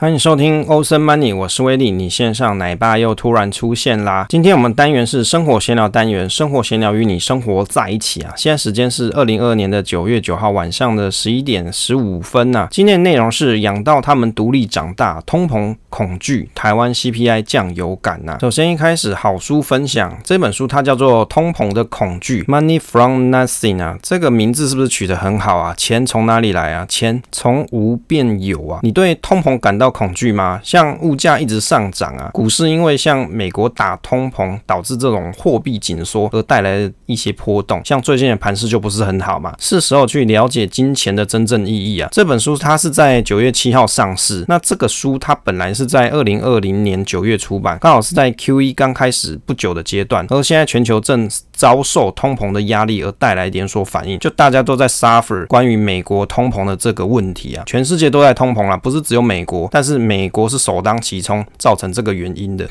欢迎收听欧森 Money，我是威利，你线上奶爸又突然出现啦。今天我们单元是生活闲聊单元，生活闲聊与你生活在一起啊。现在时间是二零二二年的九月九号晚上的十一点十五分呐、啊。今天的内容是养到他们独立长大，通膨恐惧，台湾 CPI 酱有感呐、啊。首先一开始好书分享，这本书它叫做《通膨的恐惧》，Money from Nothing 啊，这个名字是不是取得很好啊？钱从哪里来啊？钱从无变有啊。你对通膨感到恐惧吗？像物价一直上涨啊，股市因为像美国打通膨，导致这种货币紧缩而带来的一些波动，像最近的盘势就不是很好嘛。是时候去了解金钱的真正意义啊。这本书它是在九月七号上市，那这个书它本来是在二零二零年九月出版，刚好是在 Q 一刚开始不久的阶段，而现在全球正遭受通膨的压力而带来连锁反应，就大家都在 suffer 关于美国通膨的这个问题啊，全世界都在通膨啦，不是只有美国，但是美国是首当其冲造成这个原因的。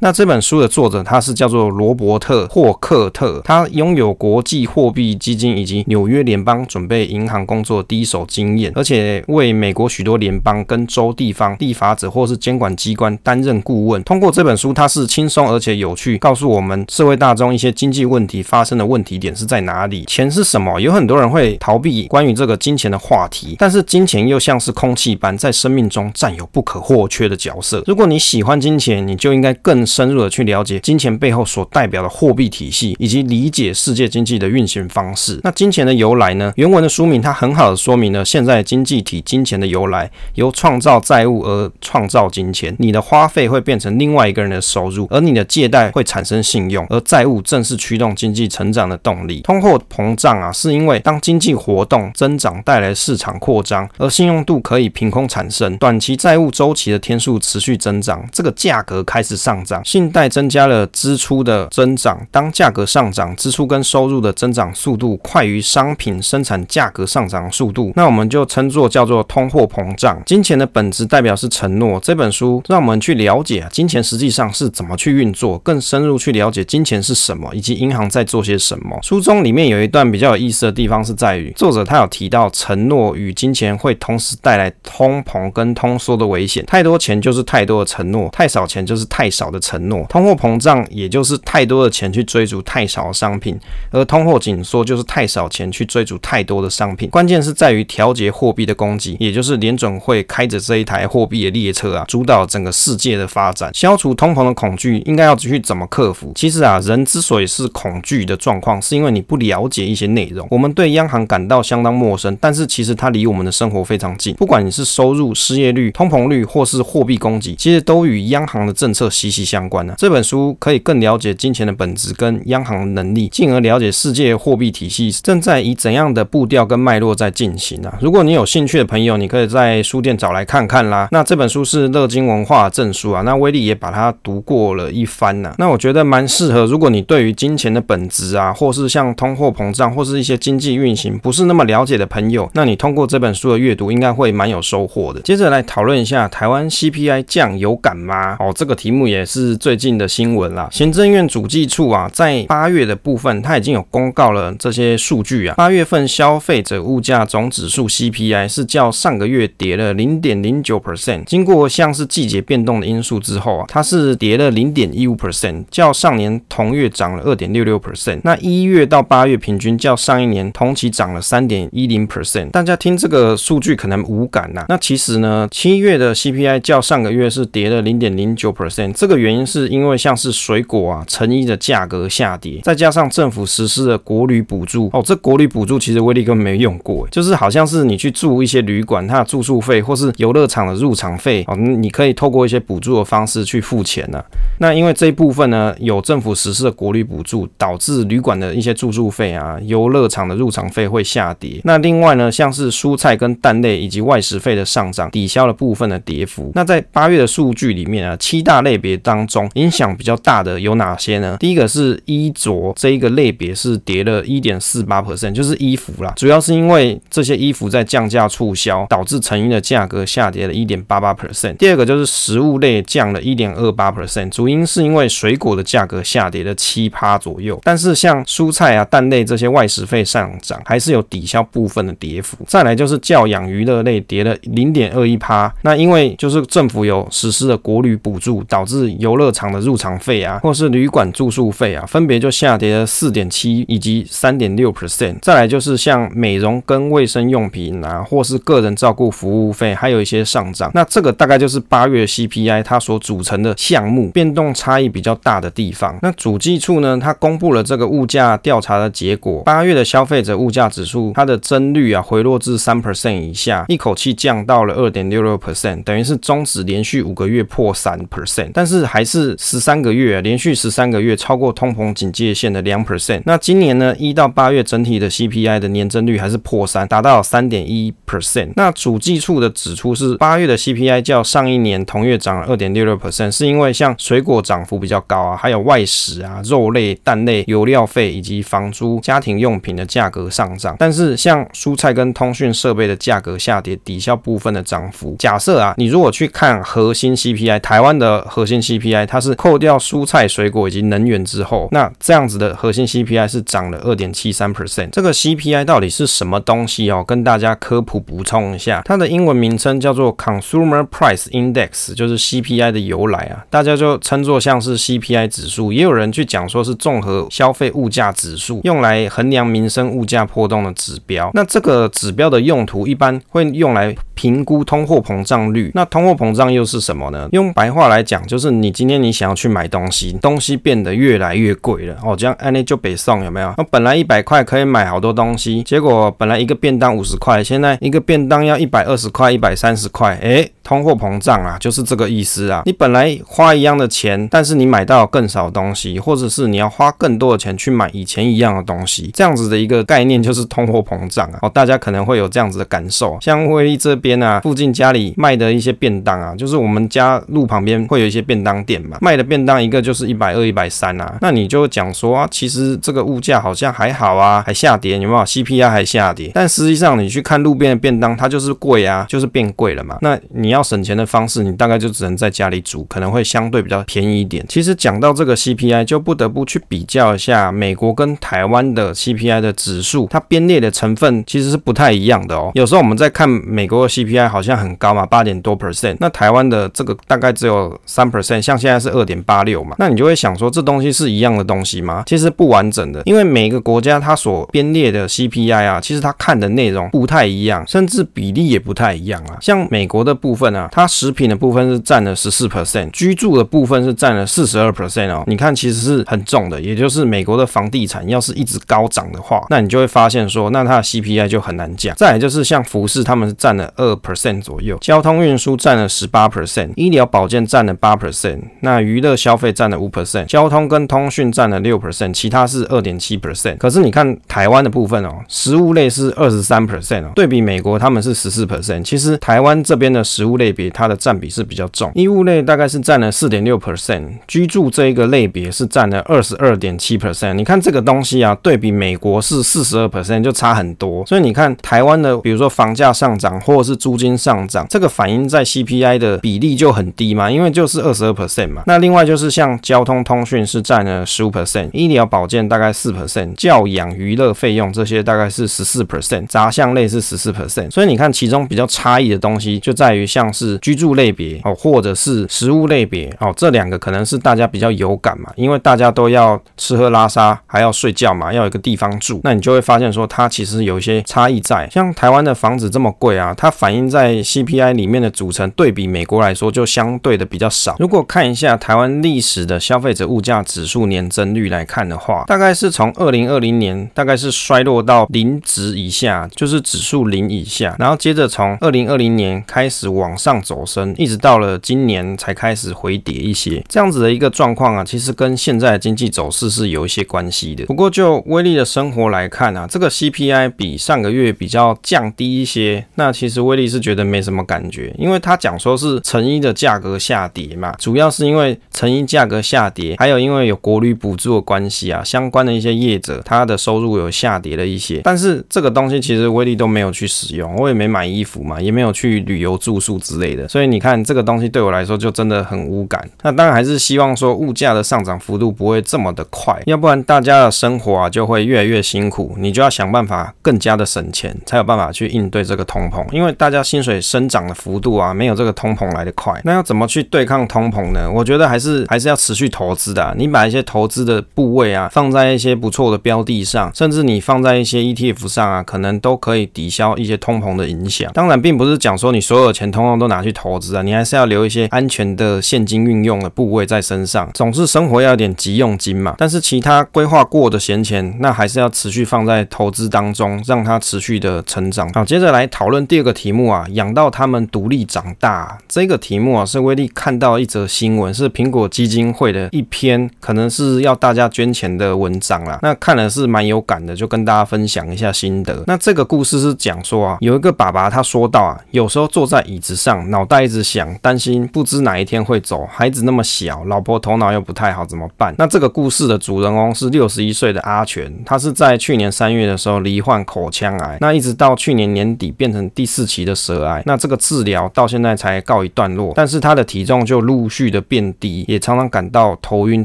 那这本书的作者他是叫做罗伯特霍克特，他拥有国际货币基金以及纽约联邦准备银行工作第一手经验，而且为美国许多联邦跟州地方立法者或是监管机关担任顾问。通过这本书，他是轻松而且有趣，告诉我们社会大众一些经济问题发生的问题点是在哪里，钱是什么？有很多人会逃避关于这个金钱的话题，但是金钱又像是空气般在生命中占有不可或缺的角色。如果你喜欢金钱，你就应该更深入的去了解金钱背后所代表的货币体系，以及理解世界经济的运行方式。那金钱的由来呢？原文的书名它很好的说明了现在经济体金钱的由来，由创造债务而创造金钱。你的花费会变成另外一个人的收入，而你的借贷会产生信用，而债务正是驱动经济成长的动力。通货膨胀啊，是因为当经济活动增长带来市场扩张，而信用度可以凭空产生，短期债务周期的天数持续增长，这个价格开始上涨，信贷增加了支出的增长。当价格上涨，支出跟收入的增长速度快于商品生产价格上涨速度，那我们就称作叫做通货膨胀。金钱的本质代表是承诺。这本书让我们去了解啊，金钱实际上是怎么去运作，更深入去了解金钱是什么，以及银行在做些什么。书中里面有一段比较有意思的地方是在于，作者他有提到承诺与金钱会同时带来通膨跟通缩的危险。太多钱就是太多的承诺，太少钱就是太少的承诺。通货膨胀也就是太多的钱去追逐太少的商品，而通货紧缩就是太少钱去追逐太多的商品。关键是在于调节货币的供给，也就是联准会开着这一台货币的列车啊，主导整个世界的发展。消除通膨的恐惧，应该要去怎么克服？其实啊，人之所以是恐惧的状况，是因为你不了解一些内容。我们对央行感到相当陌生，但是其实它离我们的生活非常近。不管你是收入、失业率、通膨率，或是货币供给，其实都与央行的政策息息相相关呢、啊。这本书可以更了解金钱的本质跟央行能力，进而了解世界货币体系正在以怎样的步调跟脉络在进行啊。如果你有兴趣的朋友，你可以在书店找来看看啦。那这本书是乐金文化证书啊，那威利也把它读过了一番呐、啊。那我觉得蛮适合，如果你对于金钱的本质啊，或是像通货膨胀，或是一些经济运行不是那么了解的朋友，那你通过这本书的阅读，应该会蛮有收获的。接着来讨论一下台湾 CPI 降有感吗？哦，这个题目也是是最近的新闻啦。行政院主计处啊，在八月的部分，它已经有公告了这些数据啊。八月份消费者物价总指数 CPI 是较上个月跌了零点零九 percent，经过像是季节变动的因素之后啊，它是跌了零点一五 percent，较上年同月涨了二点六六 percent。那一月到八月平均较上一年同期涨了三点一零 percent。大家听这个数据可能无感呐、那其实呢，七月的 CPI 较上个月是跌了零点零九 percent，这个原因是因为像是水果啊、成衣的价格下跌，再加上政府实施的国旅补助哦，这国旅补助其实威力根本没用过，就是好像是你去住一些旅馆，它的住宿费或是游乐场的入场费哦，你可以透过一些补助的方式去付钱呢、啊。那因为这一部分呢，有政府实施的国旅补助，导致旅馆的一些住宿费啊、游乐场的入场费会下跌。那另外呢，像是蔬菜跟蛋类以及外食费的上涨，抵消了部分的跌幅。那在八月的数据里面啊，七大类别当中，影响比较大的有哪些呢？第一个是衣着这一个类别是跌了一点四八 percent，就是衣服啦，主要是因为这些衣服在降价促销，导致成衣的价格下跌了一点八八 percent。第二个就是食物类降了一点二八 percent，主因是因为水果的价格下跌了七趴左右，但是像蔬菜啊、蛋类这些外食费上涨，还是有抵消部分的跌幅。再来就是教养娱乐类跌了零点二一趴，那因为就是政府有实施了国旅补助，导致有游乐场的入场费啊，或是旅馆住宿费啊，分别就下跌了四点七以及三点六 percent。再来就是像美容跟卫生用品啊，或是个人照顾服务费，还有一些上涨。那这个大概就是八月 CPI 它所组成的项目变动差异比较大的地方。那主计处呢，它公布了这个物价调查的结果，八月的消费者物价指数它的增率啊回落至三 percent 以下，一口气降到了二点六六 percent，等于是终止连续五个月破三 percent，但是还是十三个月连续十三个月超过通膨警戒线的两 percent。那今年呢，一到八月整体的 CPI 的年增率还是破三，达到三点一 percent。那主计处的指出是八月的 CPI 较上一年同月涨了二点六六 percent，是因为像水果涨幅比较高啊，还有外食啊、肉类、蛋类、油料费以及房租、家庭用品的价格上涨。但是像蔬菜跟通讯设备的价格下跌，抵消部分的涨幅。假设啊，你如果去看核心 CPI，台湾的核心 CPI，P I，它是扣掉蔬菜、水果以及能源之后，那这样子的核心 CPI 是涨了二点七三 percent。这个 CPI 到底是什么东西哦？跟大家科普补充一下，它的英文名称叫做 Consumer Price Index，就是 CPI 的由来啊，大家就称作像是 CPI 指数，也有人去讲说是综合消费物价指数，用来衡量民生物价波动的指标。那这个指标的用途一般会用来评估通货膨胀率。那通货膨胀又是什么呢？用白话来讲，就是你今天你想要去买东西，东西变得越来越贵了哦，这样按呢就北宋有没有？那本来一百块可以买好多东西，结果本来一个便当五十块，现在一个便当要一百二十块、一百三十块，诶，通货膨胀啊，就是这个意思啊。你本来花一样的钱，但是你买到更少东西，或者是你要花更多的钱去买以前一样的东西，这样子的一个概念就是通货膨胀啊。哦，大家可能会有这样子的感受，像威力这边啊，附近家里卖的一些便当啊，就是我们家路旁边会有一些便当店嘛，卖的便当一个就是一百二、一百三啊，那你就讲说啊，其实这个物价好像还好啊，还下跌，有没有？CPI 还下跌，但实际上你去看路边的便当，它就是贵啊，就是变贵了嘛。那你要省钱的方式，你大概就只能在家里煮，可能会相对比较便宜一点。其实讲到这个 CPI，就不得不去比较一下美国跟台湾的 CPI 的指数，它编列的成分其实是不太一样的哦。有时候我们在看美国的 CPI 好像很高嘛，八点多 percent，那台湾的这个大概只有三 percent，像现在是二点八六嘛，那你就会想说，这东西是一样的东西吗？其实不完整的，因为每个国家它所编列的 CPI 啊，其实它看的内容不太一样，甚至比例也不太一样啊。像美国的部分啊，它食品的部分是占了十四 percent，居住的部分是占了四十二 percent 哦。你看，其实是很重的，也就是美国的房地产要是一直高涨的话，那你就会发现说，那它的 CPI 就很难降。再就是像服饰，他们是占了二二 percent 左右，交通运输占了十八 percent，医疗保健占了八 percent，那娱乐消费占了五 percent，交通跟通讯占了六 percent，其他是二点七 percent。可是你看台湾的部分哦，食物类是二十三 percent 哦，对比美国他们是十四 percent。其实台湾这边的食物类别它的占比是比较重，衣物类大概是占了四点六 percent，居住这一个类别是占了二十二点七 percent。你看这个东西啊，对比美国是四十二 percent 就差很多。所以你看台湾的，比如说房价上涨或者是租金上涨，这个反映在 CPI 的比例就很低嘛，因为就是二十二 percent 嘛。那另外就是像交通通讯是占了十五 percent，医疗保健大概四 percent，教养娱乐费用这些大概是十四 percent，杂项类是十四 percent。所以你看其中比较差异的东西就在于像是居住类别哦，或者是食物类别哦，这两个可能是大家比较有感嘛，因为大家都要吃喝拉撒，还要睡觉嘛，要有个地方住，那你就会发现说它其实有一些差异在。像台湾的房子这么贵啊，它反映在 CPI 里面的组成对比美国来说就相对的比较少。如果看一下台湾历史的消费者物价指数年增率来看的话，大概是从二零二零年大概是衰落到零值以下，就是指数零以下，然后接着从二零二零年开始往上走升，一直到了今年才开始回跌一些。这样子的一个状况啊，其实跟现在经济走势是有一些关系的。不过就威力的生活来看啊，这个 CPI 比上个月比较降低一些。那其实威威力是觉得没什么感觉，因为他讲说是成衣的价格下跌嘛，主要是因为成衣价格下跌，还有因为有国旅补助的关系啊，相关的一些业者他的收入有下跌了一些。但是这个东西其实威力都没有去使用，我也没买衣服嘛，也没有去旅游住宿之类的，所以你看这个东西对我来说就真的很无感。那当然还是希望说物价的上涨幅度不会这么的快，要不然大家的生活啊就会越来越辛苦，你就要想办法更加的省钱，才有办法去应对这个通膨，因为大家薪水生长的幅度啊没有这个通膨来得快。那要怎么去对抗通膨呢？我觉得还是还是要持续投资的。你把一些投资的部位啊放在一些不错的标的上，甚至你放在一些 ETF 上啊，可能都可以抵消一些通膨的影响。当然，并不是讲说你所有的钱通通都拿去投资啊，你还是要留一些安全的现金运用的部位在身上。总是生活要有点急用金嘛。但是其他规划过的闲钱，那还是要持续放在投资当中，让它持续的成长。好，接着来讨论第二个题题目啊，养到他们独立长大。这个题目啊，是威力看到一则新闻，是苹果基金会的一篇，可能是要大家捐钱的文章啦。那看了是蛮有感的，就跟大家分享一下心得。那这个故事是讲说啊，有一个爸爸他说到啊，有时候坐在椅子上，脑袋一直想，担心不知哪一天会走，孩子那么小，老婆头脑又不太好，怎么办？那这个故事的主人公是六十一岁的阿全，他是在去年三月的时候罹患口腔癌，那一直到去年年底变成第四期的舌癌，那这个治疗到现在才告一段落，但是他的体重就陆续的变低，也常常感到头晕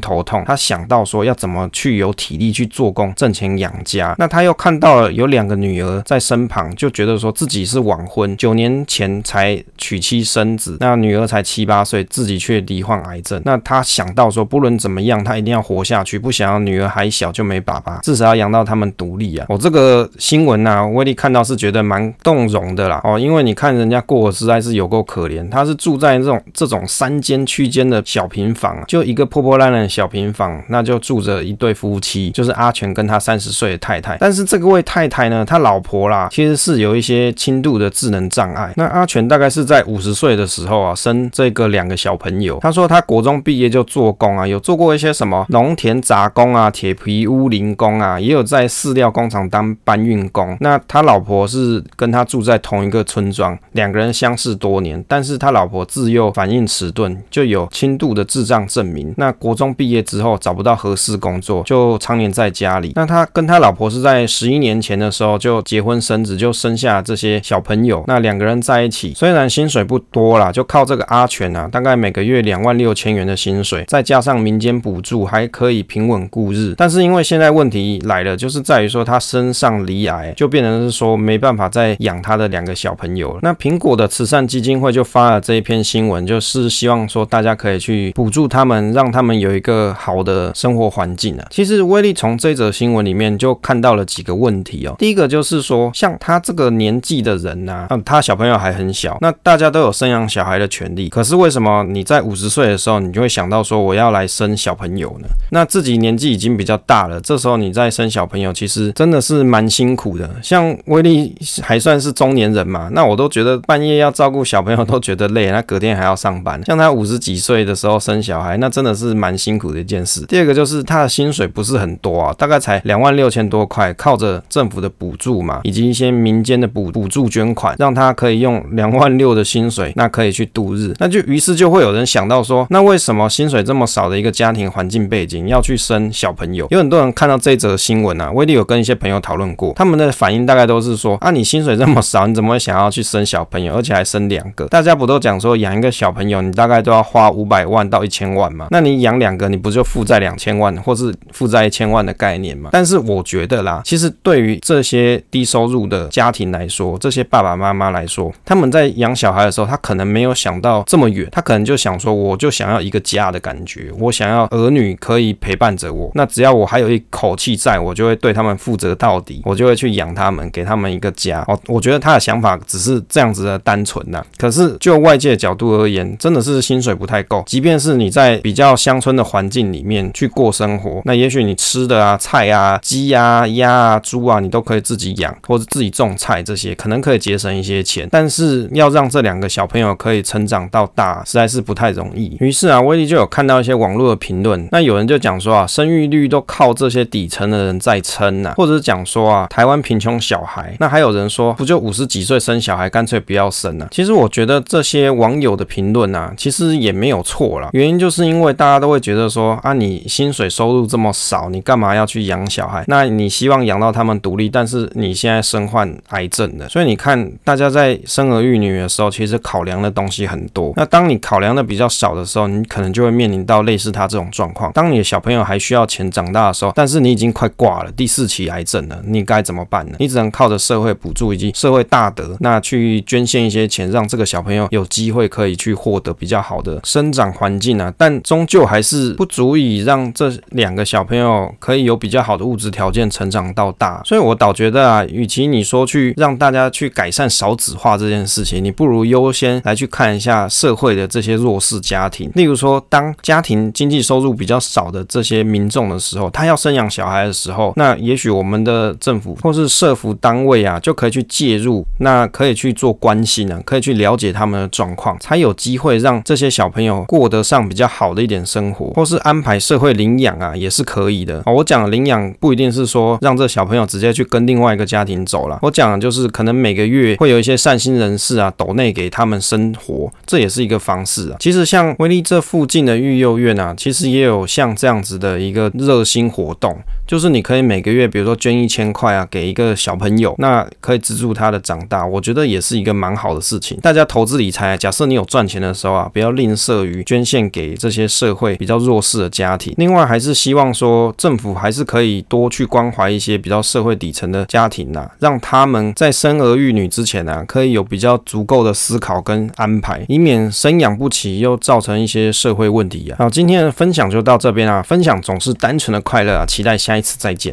头痛。他想到说要怎么去有体力去做工挣钱养家，那他又看到了有两个女儿在身旁，就觉得说自己是晚婚，九年前才娶妻生子，那女儿才七八岁，自己却罹患癌症。那他想到说，不论怎么样，他一定要活下去，不想要女儿还小就没爸爸，至少要养到他们独立啊。我、这个新闻啊，威力看到是觉得蛮动容的啦。哦，因为你看人家过得实在是有够可怜，他是住在这种这种三间区间的小平房，就一个破破烂烂的小平房，那就住着一对夫妻，就是阿全跟他三十岁的太太。但是这个位太太呢，他老婆啦，其实是有一些轻度的智能障碍。那阿全大概是在五十岁的时候啊，生这个两个小朋友。他说他国中毕业就做工啊，有做过一些什么农田杂工啊、铁皮屋零工啊，也有在饲料工厂当搬运工。那他老婆是跟他住在同一个村庄，两个人相识多年，但是他老婆自幼反应迟钝，就有轻度的智障证明。那国中毕业之后找不到合适工作，就常年在家里。那他跟他老婆是在十一年前的时候就结婚生子，就生下这些小朋友。那两个人在一起，虽然薪水不多啦，就靠这个阿全啊，大概每个月两万六千元的薪水，再加上民间补助，还可以平稳过日。但是因为现在问题来了，就是在于说他身上罹癌，就变成是说没办法再养他的两个小朋友。那苹果的慈善基金会就发了这一篇新闻，就是希望说大家可以去补助他们，让他们有一个好的生活环境啊。其实威力从这则新闻里面就看到了几个问题哦。第一个就是说，像他这个年纪的人呐、他小朋友还很小，那大家都有生养小孩的权利，可是为什么你在五十岁的时候，你就会想到说我要来生小朋友呢？那自己年纪已经比较大了，这时候你再生小朋友，其实真的是蛮辛苦的。像威力还算是中年人嘛，那我都觉得半夜要照顾小朋友都觉得累，那隔天还要上班。像他五十几岁的时候生小孩，那真的是蛮辛苦的一件事。第二个就是他的薪水不是很多啊，大概才两万六千多块，靠着政府的补助嘛，以及一些民间的补补助捐款，让他可以用两万六的薪水，那可以去度日。那就于是就会有人想到说，那为什么薪水这么少的一个家庭环境背景要去生小朋友？有很多人看到这则新闻啊，威力有跟一些朋友讨论过，他们的反应大概都是说，啊，你薪水这么少，你怎么会想要然后去生小朋友，而且还生两个？大家不都讲说养一个小朋友，你大概都要花五百万到一千万吗？那你养两个，你不就负债两千万，或是负债一千万的概念吗？但是我觉得啦，其实对于这些低收入的家庭来说，这些爸爸妈妈来说，他们在养小孩的时候，他可能没有想到这么远，他可能就想说，我就想要一个家的感觉，我想要儿女可以陪伴着我，那只要我还有一口气在，我就会对他们负责到底，我就会去养他们，给他们一个家。哦，我觉得他的想法只是这样子的单纯呐。可是就外界角度而言，真的是薪水不太够。即便是你在比较乡村的环境里面去过生活，那也许你吃的啊、菜啊、鸡啊、鸭啊、猪啊，你都可以自己养，或者自己种菜这些，可能可以节省一些钱。但是要让这两个小朋友可以成长到大，实在是不太容易。于是啊，威力就有看到一些网络的评论，那有人就讲说啊，生育率都靠这些底层的人在撑呐，或者是讲说啊，台湾贫穷小孩。那还有人说，不就五十几岁生小孩，干脆不要生了。其实我觉得这些网友的评论啊，其实也没有错啦。原因就是因为大家都会觉得说啊，你薪水收入这么少，你干嘛要去养小孩？那你希望养到他们独立，但是你现在身患癌症的，所以你看大家在生儿育女的时候，其实考量的东西很多。那当你考量的比较少的时候，你可能就会面临到类似他这种状况。当你的小朋友还需要钱长大的时候，但是你已经快挂了第四期癌症了，你该怎么办呢？你只能靠着社会补助以及社会大德，那去捐献一些钱，让这个小朋友有机会可以去获得比较好的生长环境啊。但终究还是不足以让这两个小朋友可以有比较好的物质条件成长到大。所以我倒觉得啊，与其你说去让大家去改善少子化这件事情，你不如优先来去看一下社会的这些弱势家庭。例如说，当家庭经济收入比较少的这些民众的时候，他要生养小孩的时候，那也许我们的政府或是社福单位啊，就可以去介入，那可以去做关心啊，可以去了解他们的状况，才有机会让这些小朋友过得上比较好的一点生活，或是安排社会领养啊，也是可以的。我讲的领养不一定是说让这小朋友直接去跟另外一个家庭走了，我讲的就是可能每个月会有一些善心人士啊，抖内给他们生活，这也是一个方式啊。其实像威力这附近的育幼院啊，其实也有像这样子的一个热心活动。就是你可以每个月，比如说捐一千块啊，给一个小朋友，那可以资助他的长大，我我觉得也是一个蛮好的事情。大家投资理财，假设你有赚钱的时候啊，不要吝啬于捐献给这些社会比较弱势的家庭。另外，还是希望说政府还是可以多去关怀一些比较社会底层的家庭呐，让他们在生儿育女之前呢，可以有比较足够的思考跟安排，以免生养不起又造成一些社会问题啊。好，今天的分享就到这边啊，分享总是单纯的快乐啊，期待下。一次再见。